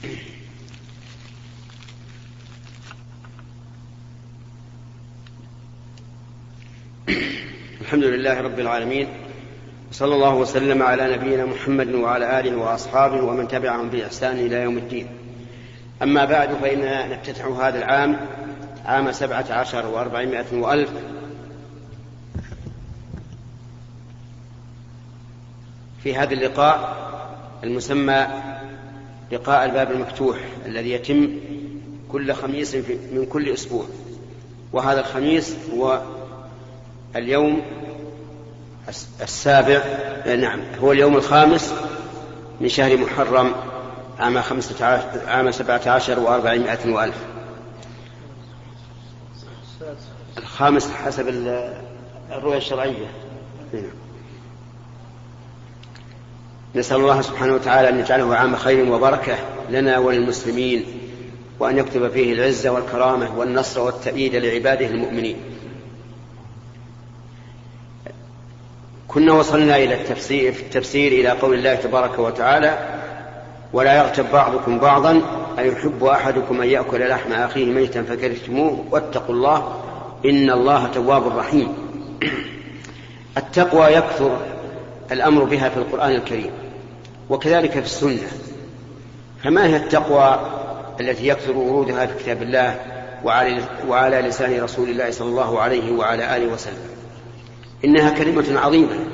الحمد لله رب العالمين صلى الله وسلم على نبينا محمد وعلى آله وأصحابه ومن تبعهم بإحسان إلى يوم الدين. أما بعد فاننا نفتتح هذا العام عام سبعة عشر وأربعمائة وألف. في هذا اللقاء المسمى لقاء الباب المفتوح الذي يتم كل خميس من كل أسبوع. وهذا الخميس هو اليوم السابع نعم هو اليوم الخامس من شهر محرم عام خمسة عشر عام سبعة عشر وأربعمائة وألف. الخامس حسب الرؤية الشرعية. نعم. نسأل الله سبحانه وتعالى أن يجعله عام خير وبركة لنا وللمسلمين وأن يكتب فيه العزة والكرامة والنصر والتأييد لعباده المؤمنين. كنا وصلنا إلى التفسير في التفسير إلى قول الله تبارك وتعالى ولا يغتب بعضكم بعضا أيحب أحدكم أن يأكل لحم أخيه ميتا فكرهتموه؟ واتقوا الله إن الله تواب رحيم. التقوى يكثر الأمر بها في القرآن الكريم. وكذلك في السنة. فما هي التقوى التي يكثر ورودها في كتاب الله وعلى, وعلى لسان رسول الله صلى الله عليه وعلى آله وسلم؟ إنها كلمة عظيمة.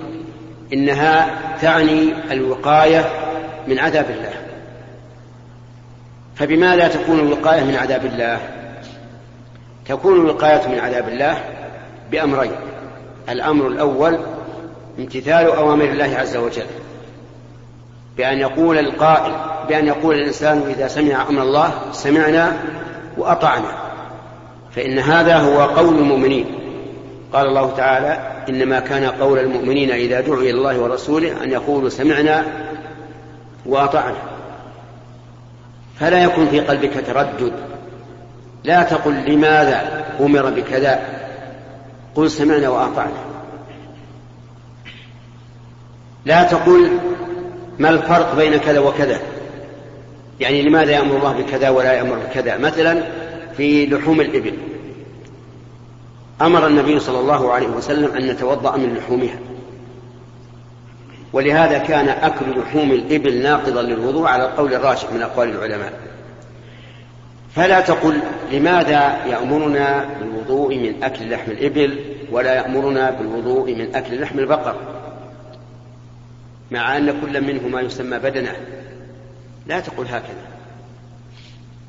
إنها تعني الوقاية من عذاب الله. فبما لا تكون الوقاية من عذاب الله؟ تكون الوقاية من عذاب الله بأمرين. الأمر الأول امتثال أوامر الله عز وجل. بأن يقول القائل بأن يقول الإنسان إذا سمع أمر الله سمعنا وأطعنا. فإن هذا هو قول المؤمنين. قال الله تعالى إنما كان قول المؤمنين إذا دعوا إلى الله ورسوله أن يقولوا سمعنا وأطعنا. فلا يكن في قلبك تردد. لا تقل لماذا أمر بكذا. قل سمعنا وأطعنا. لا تقل ما الفرق بين كذا وكذا؟ يعني لماذا يأمر الله بكذا ولا يأمر بكذا؟ مثلا في لحوم الإبل. أمر النبي صلى الله عليه وسلم أن نتوضأ من لحومها. ولهذا كان أكل لحوم الإبل ناقضا للوضوء على القول الراجح من أقوال العلماء. فلا تقل لماذا يأمرنا بالوضوء من أكل لحم الإبل ولا يأمرنا بالوضوء من أكل لحم البقر؟ مع أن كل منهما يسمى بدنة. لا تقل هكذا.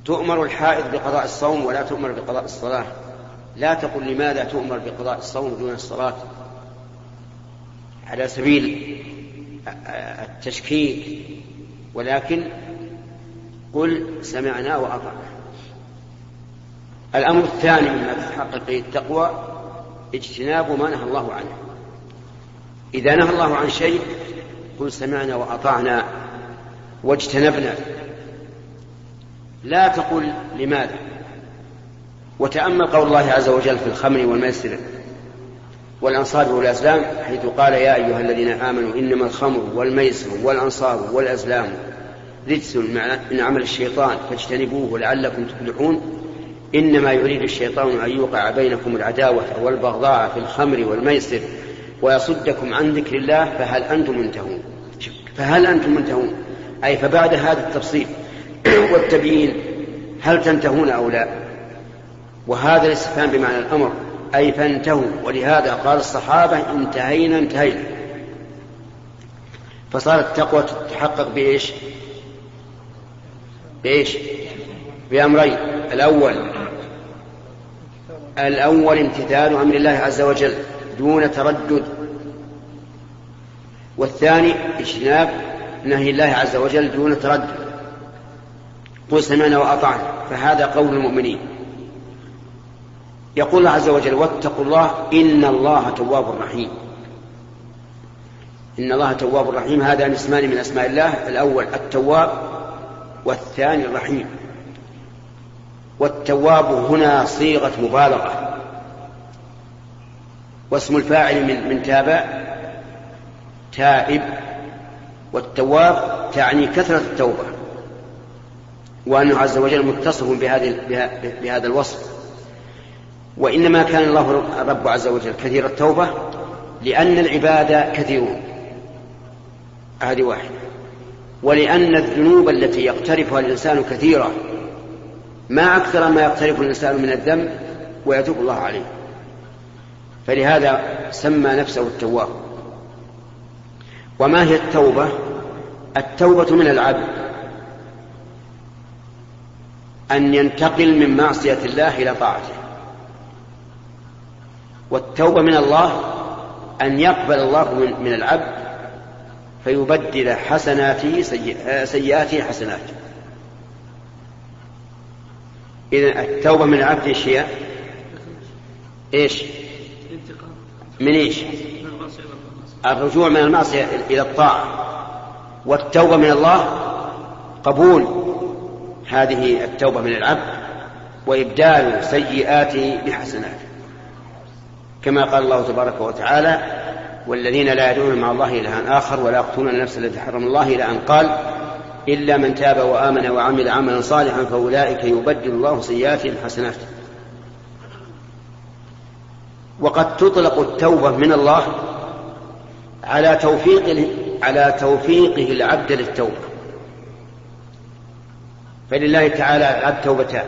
تؤمر الحائض بقضاء الصوم ولا تؤمر بقضاء الصلاة. لا تقل لماذا تؤمر بقضاء الصوم دون الصلاة. على سبيل التشكيك. ولكن قل سمعنا وأطعنا. الأمر الثاني مما تتحقق به التقوى اجتناب ما نهى الله عنه. إذا نهى الله عن شيء قل سمعنا وأطعنا واجتنبنا. لا تقل لماذا؟ وتأمل قول الله عز وجل في الخمر والميسر والأنصاب والأزلام حيث قال يا أيها الذين آمنوا إنما الخمر والميسر والأنصاب والأزلام رجس من عمل الشيطان فاجتنبوه لعلكم تفلحون. إنما يريد الشيطان أن يوقع بينكم العداوة والبغضاء في الخمر والميسر ويصدكم عن ذكر الله فهل أنتم منتهون؟ فهل أنتم منتهون؟ أي فبعد هذا التفصيل والتبيين هل تنتهون أو لا؟ وهذا الاستفهام بمعنى الأمر أي فانتهوا ولهذا قال الصحابة انتهينا انتهينا. فصارت التقوى تتحقق بإيش؟ بإيش؟ بأمرين. الأول الأول امتثال أمر الله عز وجل. دون تردد. والثاني اجتناب نهي الله عز وجل دون تردد. قل سمعنا وأطعنا. فهذا قول المؤمنين. يقول الله عز وجل واتقوا الله إن الله تواب رحيم. إن الله تواب رحيم. هذا اسمان من أسماء الله. الأول التواب والثاني الرحيم. والتواب هنا صيغة مبالغة. واسم الفاعل من من تاب تائب. والتواب تعني كثرة التوبة. وأنه عز وجل متصف بهذه بهذا الوصف. وإنما كان الله الرب عز وجل كثير التوبة لأن العباد كثيرون. هذه واحدة. ولأن الذنوب التي يقترفها الإنسان كثيرة. ما أكثر ما يقترف الإنسان من الذنب ويتوب الله عليه. فلهذا سمى نفسه التواب. وما هي التوبة؟ التوبة من العبد. أن ينتقل من معصية الله إلى طاعته. والتوبة من الله أن يقبل الله من العبد فيبدل حسناته سيئاته حسنات إذا التوبة من العبد إيش هي؟ من إيش؟ الرجوع من المعصية إلى الطاعة والتوبة من الله قبول. هذه التوبة من العبد وإبدال سيئاته بحسنات كما قال الله تبارك وتعالى والذين لا يدعون مع الله إلها آخر ولا يقتلون النفس التي حرم الله إلى أن قال إلا من تاب وآمن وعمل عملا صالحا فأولئك يبدل الله سيئاتهم حسنات وقد تطلق التوبة من الله على توفيق على توفيقه العبد للتوبة. فلله تعالى العبد توبتان.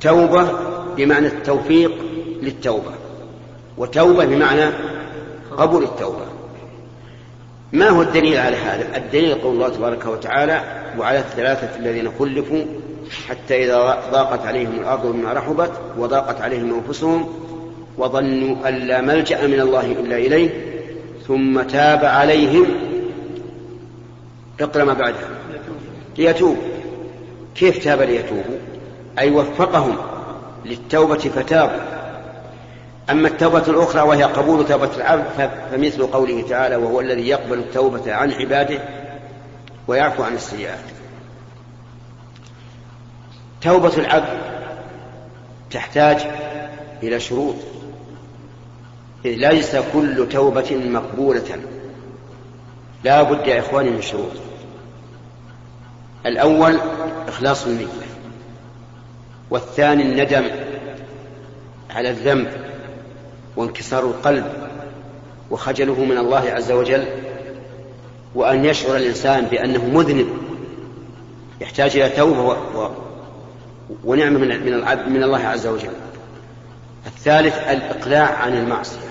توبة بمعنى التوفيق للتوبة وتوبة بمعنى قبول التوبة. ما هو الدليل على هذا؟ الدليل قول الله تبارك وتعالى وعلى الثلاثة الذين خلفوا حتى إذا ضاقت عليهم الأرض بما رحبت وضاقت عليهم أنفسهم وظنوا أن لا ملجأ من الله إلا إليه ثم تاب عليهم. اقرأ ما بعدها. ليتوب. كيف تاب ليتوبوا أي وفقهم للتوبة فتابوا أما التوبة الأخرى وهي قبول توبة العبد فمثل قوله تعالى وهو الذي يقبل التوبة عن عباده ويعفو عن السيئات. توبة العبد تحتاج إلى شروط. ليس كل توبة مقبولة. لا بد يا إخواني من شروط. الأول إخلاص النية والثاني الندم على الذنب وانكسار القلب وخجله من الله عز وجل وأن يشعر الإنسان بأنه مذنب يحتاج إلى توبة و... و... ونعمة من من العبد من الله عز وجل. الثالث الإقلاع عن المعصية.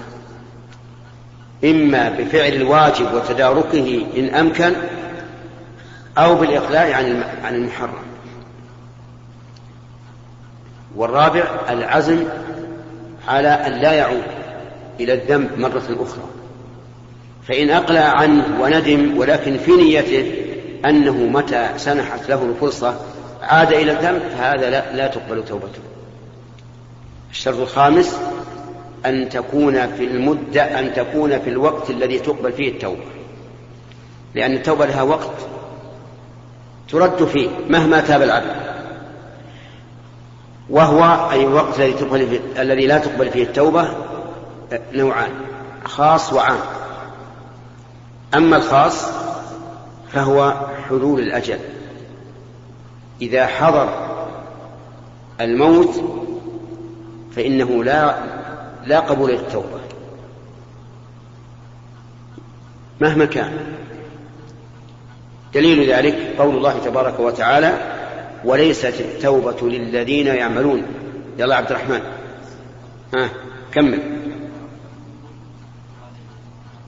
إما بفعل الواجب وتداركه إن أمكن أو بالإقلاع عن المحرم. والرابع العزم على أن لا يعود إلى الذنب مرة أخرى فإن أقلع عنه وندم ولكن في نيته أنه متى سنحت له الفرصة عاد إلى الذنب فهذا لا, لا تقبل توبته الشرط الخامس أن تكون في المدة أن تكون في الوقت الذي تقبل فيه التوبة. لأن التوبة لها وقت ترد فيه مهما تاب العبد. وهو أي الوقت الذي تقبل فيه الذي لا تقبل فيه التوبة نوعان خاص وعام. أما الخاص فهو حلول الأجل. إذا حضر الموت فإنه لا لا قبول للتوبة. مهما كان. دليل ذلك قول الله تبارك وتعالى وليست التوبة للذين يعملون. يلا عبد الرحمن. ها آه. كمل.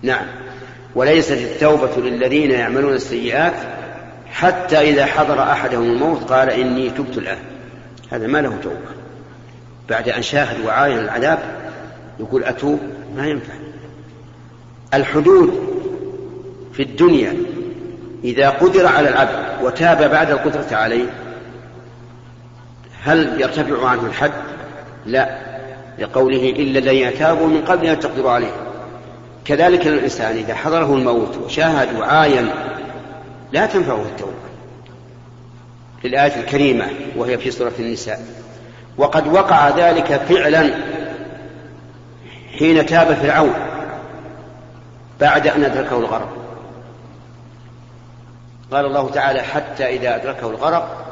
نعم. وليست التوبة للذين يعملون السيئات حتى إذا حضر أحدهم الموت قال إني تبت الآن. هذا ما له توبة. بعد أن شاهد وعاين العذاب يقول أتوب؟ ما ينفع. الحدود في الدنيا إذا قدر على العبد وتاب بعد القدرة عليه هل يرتفع عنه الحد؟ لا لقوله إلا الذين تابوا من قبل أن تقدروا عليه. كذلك الإنسان إذا حضره الموت وشاهد وعاين لا تنفعه التوبة. للآية الكريمة وهي في سورة النساء. وقد وقع ذلك فعلا حين تاب فرعون بعد أن أدركه الغرق. قال الله تعالى حتى إذا أدركه الغرق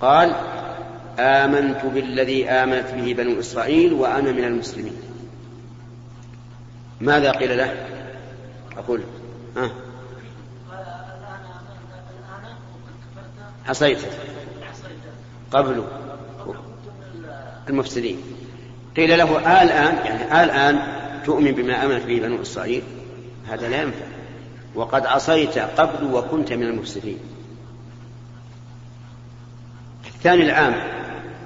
قال آمنت بالذي آمنت به بنو إسرائيل وأنا من المسلمين. ماذا قيل له؟ أقول ها؟ عصيت قبل. المفسدين. قيل له آه الآن يعني آه الآن تؤمن بما آمنت به بنو إسرائيل. هذا لا ينفع. وقد عصيت قبل وكنت من المفسدين. الثاني العام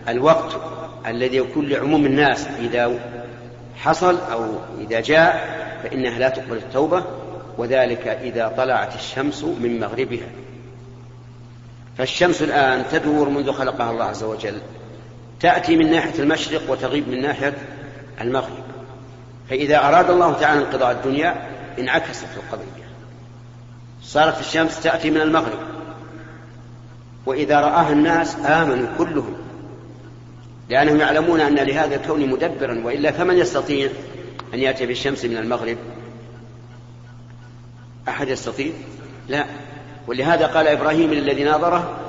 الوقت الذي يكون لعموم الناس إذا حصل أو إذا جاء فإنها لا تقبل التوبة وذلك إذا طلعت الشمس من مغربها. فالشمس الآن تدور منذ خلقها الله عز وجل. تأتي من ناحية المشرق وتغيب من ناحية المغرب. فإذا أراد الله تعالى انقضاء الدنيا انعكست القضية. صارت الشمس تأتي من المغرب. وإذا رآها الناس آمنوا كلهم. لأنهم يعلمون أن لهذا الكون مدبرا وإلا فمن يستطيع أن يأتي بالشمس من المغرب؟ أحد يستطيع؟ لا. ولهذا قال إبراهيم للذي ناظره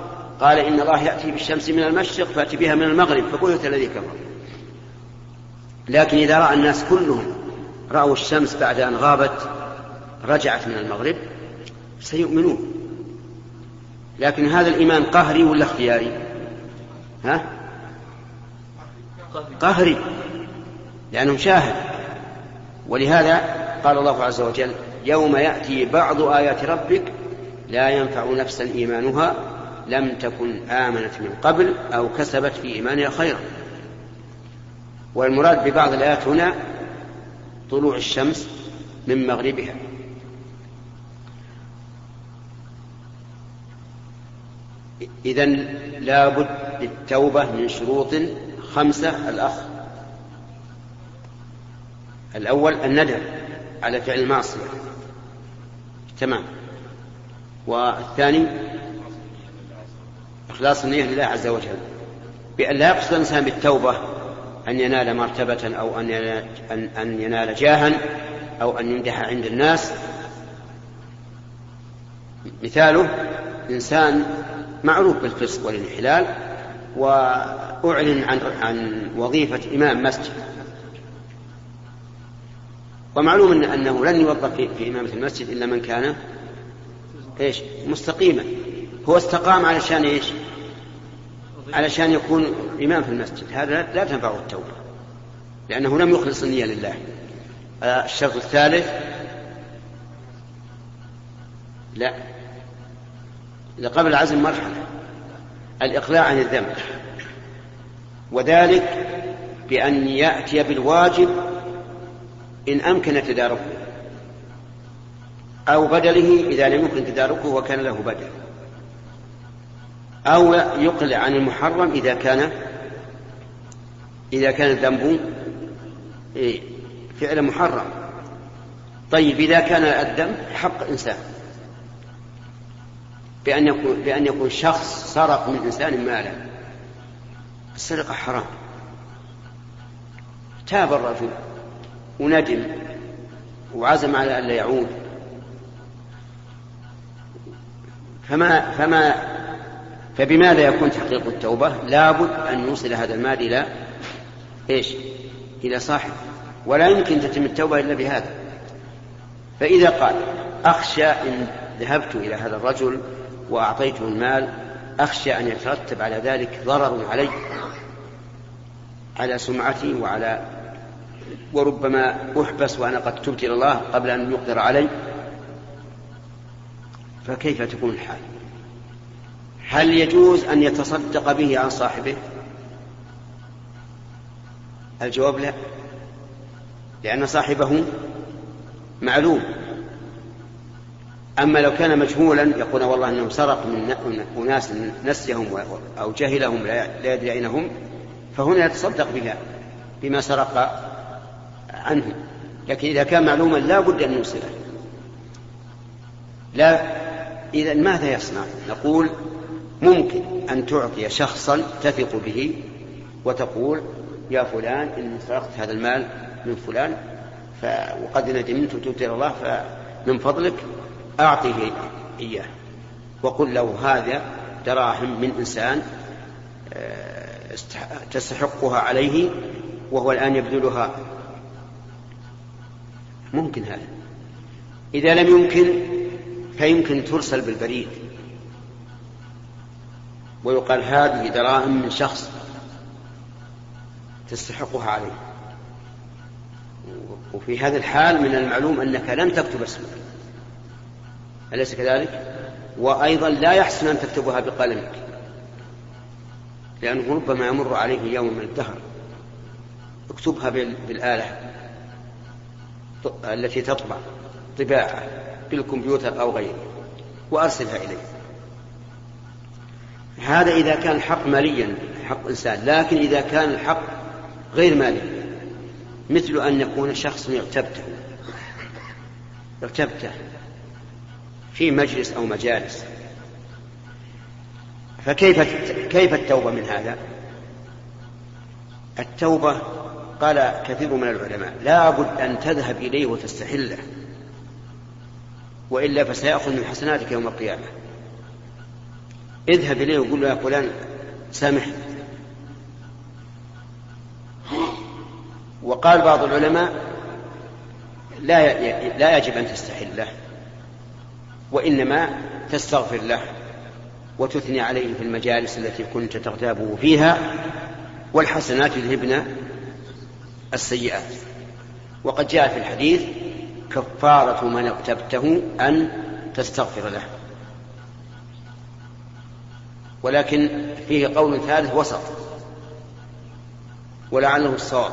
قال إن الله يأتي بالشمس من المشرق فأتي بها من المغرب فبهت الذي كفر. لكن إذا رأى الناس كلهم رأوا الشمس بعد أن غابت رجعت من المغرب سيؤمنون. لكن هذا الإيمان قهري ولا اختياري؟ ها؟ قهري لأنه شاهد. ولهذا قال الله عز وجل يوم يأتي بعض آيات ربك لا ينفع نفسا إيمانها لم تكن آمنت من قبل أو كسبت في إيمانها خيرا. والمراد ببعض الآيات هنا طلوع الشمس من مغربها. إذا لابد للتوبة من شروط خمسة. الأخ الأول الندم على فعل المعصية. تمام. والثاني إخلاص النية لله عز وجل. بأن لا يقصد الإنسان بالتوبة أن ينال مرتبة أو أن ينال, أن ينال جاها أو أن يمدح عند الناس. مثاله إنسان معروف بالفسق والانحلال وأعلن عن عن وظيفة إمام مسجد. ومعلوم أنه لن يوظف في إمامة المسجد إلا من كان إيش؟ مستقيما. هو استقام علشان إيش؟ علشان يكون إمام في المسجد. هذا لا تنفعه التوبة لأنه لم يخلص النية لله. آه، الشرط الثالث لا. قبل العزم مرحلة. الإقلاع عن الذنب. وذلك بأن يأتي بالواجب إن أمكن تداركه أو بدله إذا لم يمكن تداركه وكان له بدل. أو يقلع عن المحرم إذا كان إذا كان الذنب إيه، فعل محرم. طيب إذا كان الذنب حق إنسان. بأن يكون بأن يكون شخص سرق من إنسان مالا. السرقة حرام. تاب الرجل وندم وعزم على ألا يعود. فما فما فبماذا يكون تحقيق التوبة؟ لابد أن يوصل هذا المال إلى إيش؟ إلى صاحبه ولا يمكن تتم التوبة إلا بهذا فإذا قال أخشى إن ذهبت إلى هذا الرجل وأعطيته المال أخشى أن يترتب على ذلك ضرر علي على سمعتي وعلى وربما أحبس وأنا قد تبت إلى الله قبل أن يقدر علي فكيف تكون الحال هل يجوز أن يتصدق به عن صاحبه؟ الجواب لا. لأن صاحبه معلوم. أما لو كان مجهولا يقول والله أنهم سرق من أناس نسيهم أو جهلهم لا يدري أين هم فهنا يتصدق بها بما سرق عنه. لكن إذا كان معلوما لا بد أن يوصله لا إذا ماذا يصنع؟ نقول ممكن أن تعطي شخصا تثق به وتقول يا فلان إن سرقت هذا المال من فلان ف... وقد ندمت وتبت إلى الله فمن فضلك أعطه إياه. وقل له هذا دراهم من إنسان آه، تستحقها عليه وهو الآن يبذلها. ممكن هذا. إذا لم يمكن فيمكن ترسل بالبريد. ويقال هذه دراهم من شخص تستحقها عليه. وفي هذا الحال من المعلوم أنك لن تكتب اسمك. أليس كذلك؟ وأيضا لا يحسن أن تكتبها بقلمك. لأنه ربما يمر عليه يوم من الدهر. اكتبها بالآلة التي تطبع طباعة بالكمبيوتر أو غيره وأرسلها إليه. هذا إذا كان الحق ماليا حق إنسان لكن إذا كان الحق غير مالي مثل أن يكون شخص اغتبته اغتبته في مجلس أو مجالس فكيف كيف التوبة من هذا؟ التوبة قال كثير من العلماء لا بد أن تذهب إليه وتستحله وإلا فسيأخذ من حسناتك يوم القيامة اذهب إليه وقل له يا فلان سامحني. وقال بعض العلماء لا لا يجب أن تستحله وإنما تستغفر له وتثني عليه في المجالس التي كنت تغتابه فيها والحسنات يذهبن السيئات. وقد جاء في الحديث كفارة من اغتبته أن تستغفر له. ولكن فيه قول ثالث وسط. ولعله الصواب.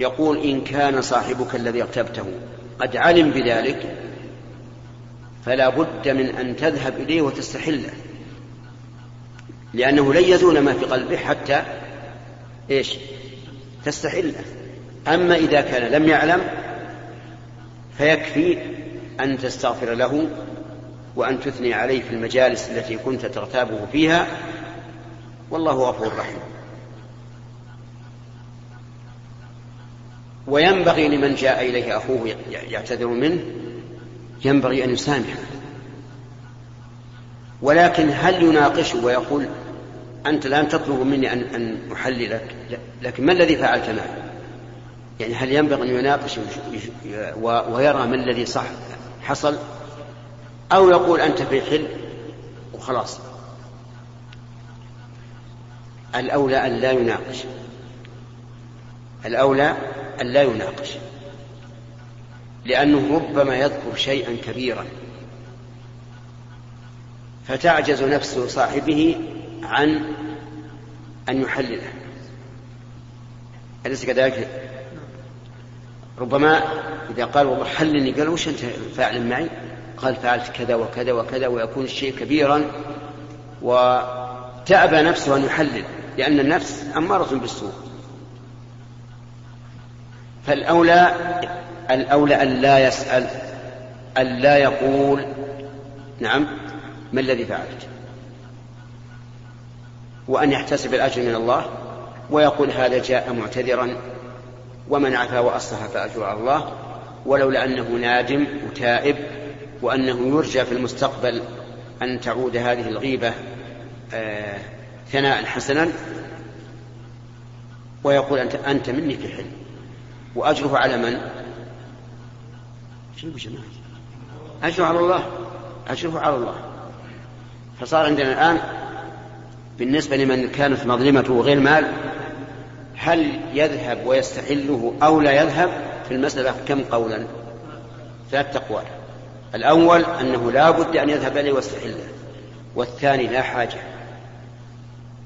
يقول إن كان صاحبك الذي اغتبته قد علم بذلك فلا بد من أن تذهب إليه وتستحله. لأنه لن يزول ما في قلبه حتى إيش؟ تستحله. أما إذا كان لم يعلم فيكفي أن تستغفر له وأن تثني عليه في المجالس التي كنت تغتابه فيها والله غفور رحيم. وينبغي لمن جاء إليه أخوه يعتذر منه ينبغي أن يسامحه. ولكن هل يناقشه ويقول أنت الآن تطلب مني أن أن أحللك؟ لكن ما الذي فعلت معي؟ يعني هل ينبغي أن يناقش ويرى ما الذي صح حصل؟ أو يقول أنت في حل وخلاص. الأولى أن لا يناقش. الأولى أن لا يناقش. لأنه ربما يذكر شيئا كبيرا. فتعجز نفس صاحبه عن أن يحلله. أليس كذلك؟ ربما إذا قال والله حلني قال وش أنت فاعل معي؟ قال فعلت كذا وكذا وكذا ويكون الشيء كبيرا وتأبى نفسه أن يحلل لأن النفس أمارة بالسوء. فالأولى الأولى أن لا يسأل أن لا يقول نعم ما الذي فعلت؟ وأن يحتسب الأجر من الله ويقول هذا جاء معتذرا ومن عفا وأصلح فأجر على الله ولولا أنه نادم وتائب وأنه يرجى في المستقبل أن تعود هذه الغيبة آه ثناء حسنا ويقول أنت, أنت مني في حلم. وأجره على من؟ أجره على الله. أجره على الله. فصار عندنا الآن بالنسبة لمن كانت مظلمته غير مال هل يذهب ويستحله أو لا يذهب في المسألة كم قولا؟ ثلاث أقوال الأول أنه لا بد أن يذهب إليه ويستحله والثاني لا حاجة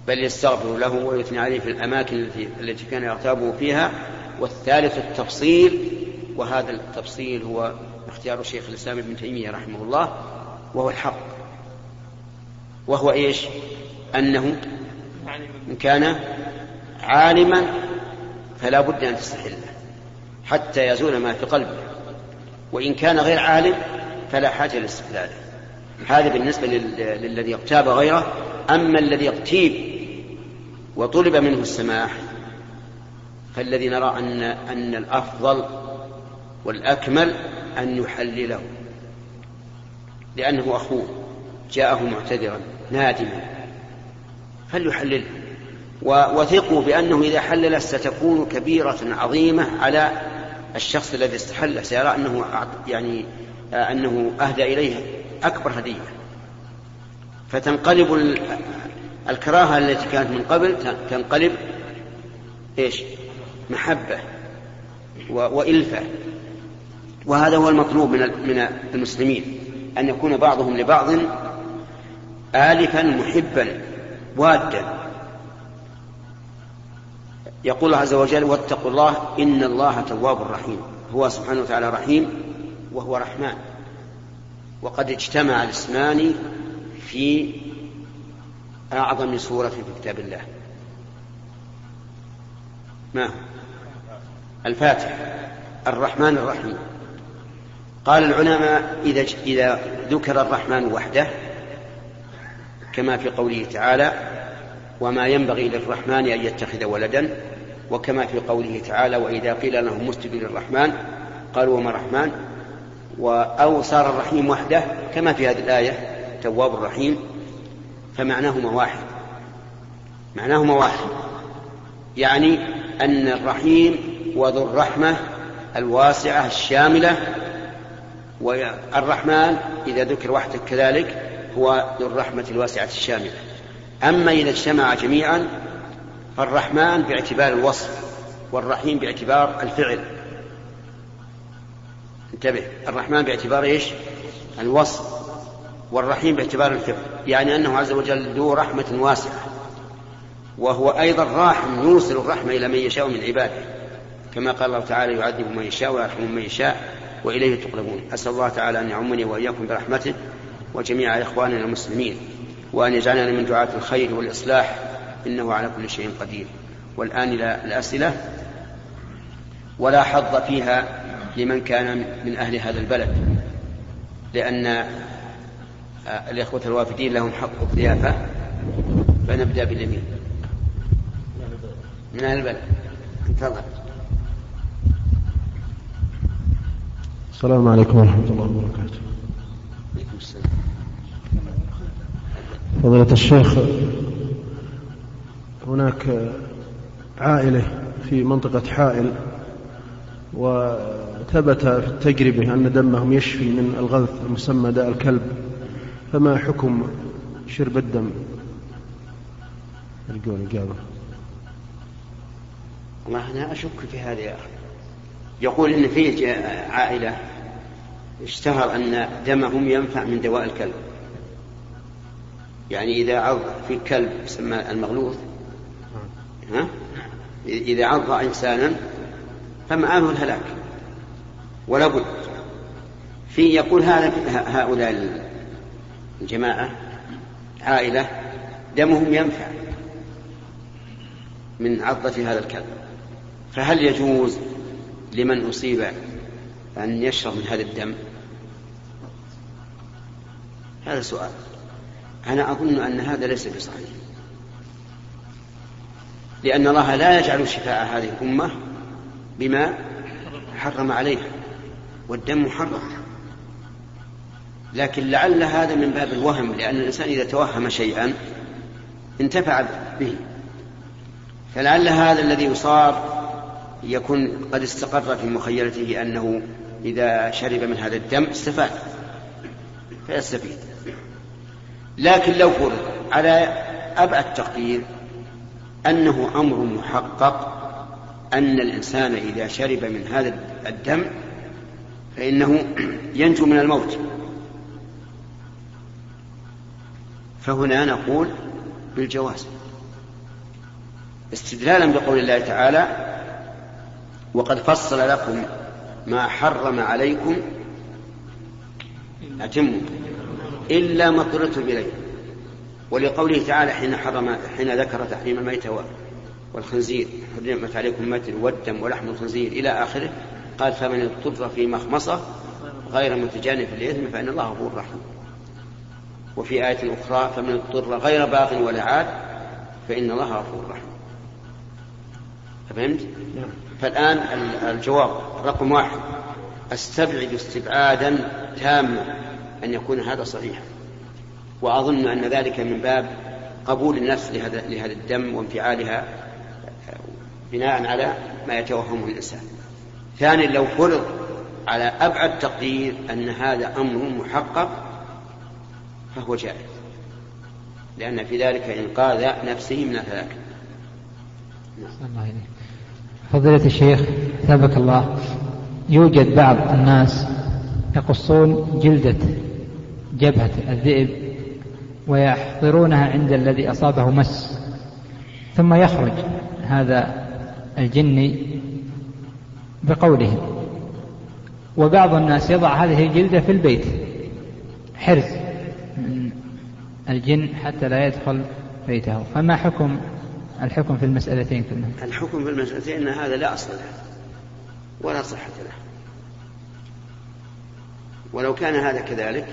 بل يستغفر له ويثني عليه في الأماكن التي, التي كان يغتابه فيها. والثالث التفصيل وهذا التفصيل هو اختيار شيخ الإسلام ابن تيمية رحمه الله وهو الحق. وهو إيش؟ أنه إن كان عالما فلا بد أن تستحله حتى يزول ما في قلبه. وإن كان غير عالم فلا حاجة لاستحلاله هذا بالنسبة للذي اغتاب غيره. أما الذي اغتيب وطلب منه السماح فالذي نرى أن أن الأفضل والأكمل أن يحلله. لأنه أخوه جاءه معتذرا نادما. فليحللها وثقوا بأنه إذا حلل ستكون كبيرة عظيمة على الشخص الذي استحل. سيرى أنه يعني أنه أهدى إليه أكبر هدية. فتنقلب الكراهة التي كانت من قبل تنقلب إيش؟ محبة وإلفة. وهذا هو المطلوب من من المسلمين أن يكون بعضهم لبعض آلفا محبا وادا. يقول الله عز وجل واتقوا الله إن الله تواب رحيم. هو سبحانه وتعالى رحيم. وهو رحمن. وقد اجتمع الاسمان في أعظم سورة في كتاب الله. ما الفاتح. الرحمن الرحيم. قال العلماء إذا إذا ذكر الرحمن وحده كما في قوله تعالى وما ينبغي للرحمن أن يتخذ ولدا وكما في قوله تعالى وإذا قيل لهم مسجدوا للرحمن قالوا وما الرحمن؟ أو صار الرحيم وحده كما في هذه الآية تواب الرحيم فمعناهما واحد. معناهما واحد. يعني أن الرحيم وذو الرحمة الواسعة الشاملة والرحمن إذا ذكر وحده كذلك هو ذو الرحمة الواسعة الشاملة. أما إذا اجتمع جميعا فالرحمن باعتبار الوصف والرحيم باعتبار الفعل. انتبه. الرحمن باعتبار إيش؟ الوصف والرحيم باعتبار الفعل يعني أنه عز وجل ذو رحمة واسعة. وهو أيضا راحم يوصل الرحمة إلى من يشاء من عباده. كما قال الله تعالى يعذب من يشاء ويرحم من يشاء وإليه تقلبون. أسأل الله تعالى أن يعمني وإياكم برحمته وجميع إخواننا المسلمين وأن يجعلنا من دعاة الخير والإصلاح. إنه على كل شيء قدير. والآن إلى الأسئلة. ولا حظ فيها لمن كان من أهل هذا البلد لأن آه، الإخوة الوافدين لهم حق الضيافة فنبدأ باليمين. من أهل البلد. تفضل. السلام عليكم ورحمة الله وبركاته. عليكم السلام. فضيلة الشيخ هناك عائلة في منطقة حائل وثبت في التجربة أن دمهم يشفي من الغث المسمى داء الكلب فما حكم شرب الدم؟ القول إجابة. والله أنا أشك في هذا يا أخي يقول إن فيه عائلة اشتهر أن دمهم ينفع من دواء الكلب. يعني إذا عض في كلب يسمى المغلوث ها؟ إذا عض إنسانا فمآله الهلاك. ولا بد في يقول هذا هؤلاء الجماعة عائلة دمهم ينفع من عضة هذا الكلب. فهل يجوز لمن أصيب أن يشرب من هذا الدم؟ هذا سؤال. أنا أظن أن هذا ليس بصحيح. لأن الله لا يجعل شفاء هذه الأمة بما حرم عليها. والدم محرم. لكن لعل هذا من باب الوهم لأن الإنسان إذا توهم شيئا انتفع به. فلعل هذا الذي يصاب يكون قد استقر في مخيلته أنه إذا شرب من هذا الدم استفاد فيستفيد. لكن لو فرض على أبعد تقدير أنه أمر محقق أن الإنسان إذا شرب من هذا الدم فإنه ينجو من الموت. فهنا نقول بالجواز. استدلالا بقول الله تعالى وقد فصل لكم ما حرم عليكم أتموا إلا ما اضطررتم إليه. ولقوله تعالى حين حرم حين ذكر تحريم الميت والخنزير حرمت عليكم الميت والدم ولحم الخنزير إلى آخره قال فمن اضطر في مخمصة غير متجانف للإثم فإن الله غفور رحيم. وفي آية أخرى فمن اضطر غير باغ ولا عاد فإن الله غفور رحيم. فهمت؟ نعم. فالآن الجواب رقم واحد. أستبعد استبعادا تاما أن يكون هذا صحيحا. وأظن أن ذلك من باب قبول النفس لهذا لهذا الدم وانفعالها بناء على ما يتوهمه الإنسان. ثانيا لو فرض على أبعد تقدير أن هذا أمر محقق فهو جائز. لأن في ذلك إنقاذ نفسه من الهلاك. الله فضيلة الشيخ ثابك الله يوجد بعض الناس يقصون جلدة جبهة الذئب ويحضرونها عند الذي أصابه مس ثم يخرج هذا الجني بقولهم. وبعض الناس يضع هذه الجلدة في البيت. حرز من الجن حتى لا يدخل بيته. فما حكم الحكم في المسألتين كلها الحكم في المسألتين أن هذا لا أصل له ولا صحة له. ولو كان هذا كذلك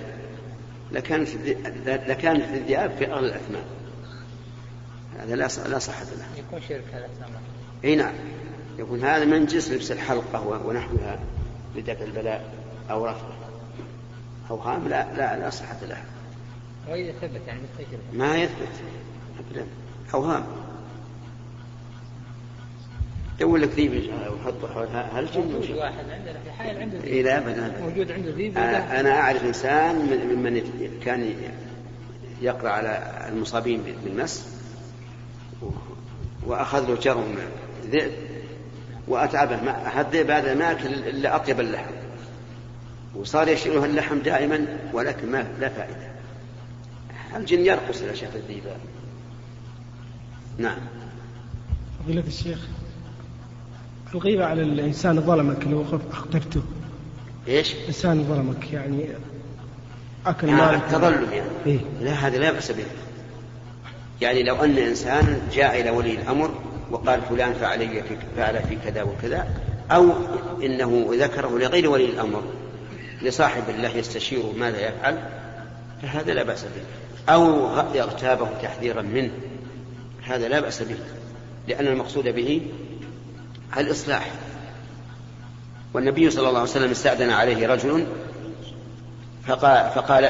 لكانت لكانت الذئاب في أغلى الأثمان. هذا لا لا صحة له. يكون شرك هذا إي نعم. يكون هذا من جنس لبس الحلقة ونحوها لدفع البلاء أو رفعه أوهام لا لا لا صحة لها وإذا ثبت يعني بالتجربة ما يثبت. أبدا. أوهام يقول لك ذيب وحط حولها هل موجود واحد عندنا في حائل عنده ذيب. إيه لا أبدا موجود عنده ذيب أنا أعرف إنسان ممن كان يقرأ على المصابين بالمس وأخذ له جرم ذئب. وأتعبه. الذئب هذا ما أكل إلا أطيب اللحم. وصار يشيله اللحم دائما ولكن ما لا فائدة. الجن يرقص إذا شاف الذئب نعم. فضيلة الشيخ الغيبة على الإنسان ظلمك لو أخبرته إيش؟ إنسان ظلمك يعني أكل يعني مالك. التظلم يعني. إيه؟ لا هذا لا بأس به. يعني لو أن إنسان جاء إلى ولي الأمر وقال فلان فعل في فعل في كذا وكذا أو إنه ذكره لغير ولي الأمر لصاحب الله يستشيره ماذا يفعل فهذا لا بأس به. أو اغتابه تحذيرا منه هذا لا بأس به لأن المقصود به الإصلاح. والنبي صلى الله عليه وسلم استأذن عليه رجل فقال, فقال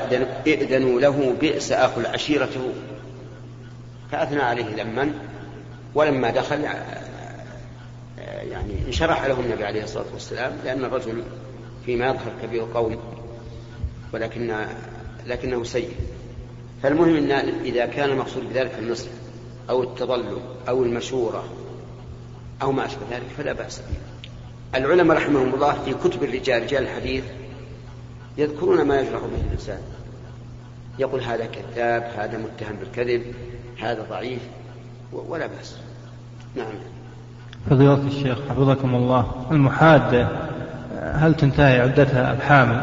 ائذنوا له بئس أخو العشيرة. فأثنى عليه ذما ولما دخل يعني انشرح له النبي عليه الصلاة والسلام لأن الرجل فيما يظهر كبير قوم ولكن لكنه سيء. فالمهم أن إذا كان المقصود بذلك النصح أو التظلم أو المشورة أو ما أشبه ذلك فلا بأس به. العلماء رحمهم الله في كتب الرجال رجال الحديث يذكرون ما يجرح به الإنسان. يقول هذا كذاب هذا متهم بالكذب هذا ضعيف. ولا بأس. نعم. فضيلة الشيخ حفظكم الله المحادة هل تنتهي عدتها الحامل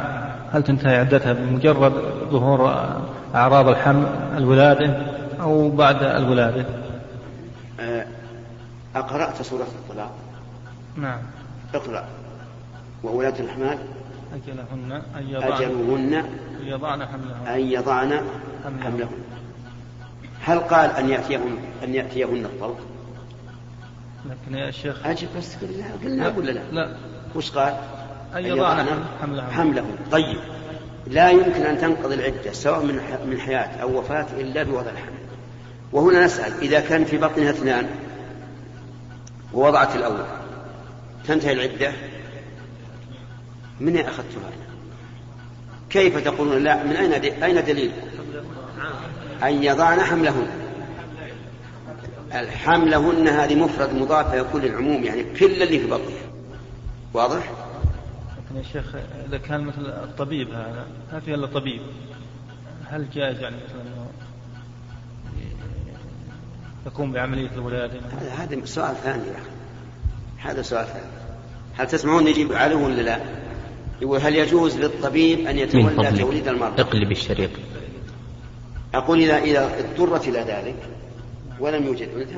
هل تنتهي عدتها بمجرد ظهور أعراض الحمل الولادة أو بعد الولادة؟ أقرأت سورة الطلاق؟ نعم. اقرأ. وولاة الأحمال أجلهن أن يضعن أجلهن أن يضعن حملهن. أن يضعن حملهن. هل قال أن يأتيهن أن يأتيهن الطلق؟ لكن يا شيخ أجل بس قلنا قلنا ولا لا؟ لا. وش قال؟ أن يضعن حملهن حملهن طيب. لا يمكن أن تنقضي العدة سواء من من حياة أو وفاة إلا بوضع الحمل. وهنا نسأل إذا كان في بطنها اثنان ووضعت الأول تنتهي العدة؟ من أخذتها؟ كيف تقولون لا؟ من أين أين دليل؟ أن يضعن حملهن. الحملهن هذه مفرد مضاف يكون للعموم يعني كل اللي في بطنها واضح؟ لكن يا شيخ إذا كان مثل الطبيب هذا ما في إلا طبيب. هل جائز يعني مثلا أنه يقوم بعملية الولادة؟ هذا هذا سؤال ثاني يا أخي. هذا سؤال ثاني. هل تسمعون نجيب عليه ولا لا؟ يقول هل يجوز للطبيب أن يتولى توليد المرضى؟ اقلب الشريط. أقول إذا إذا اضطرت إلى ذلك ولم يوجد ولد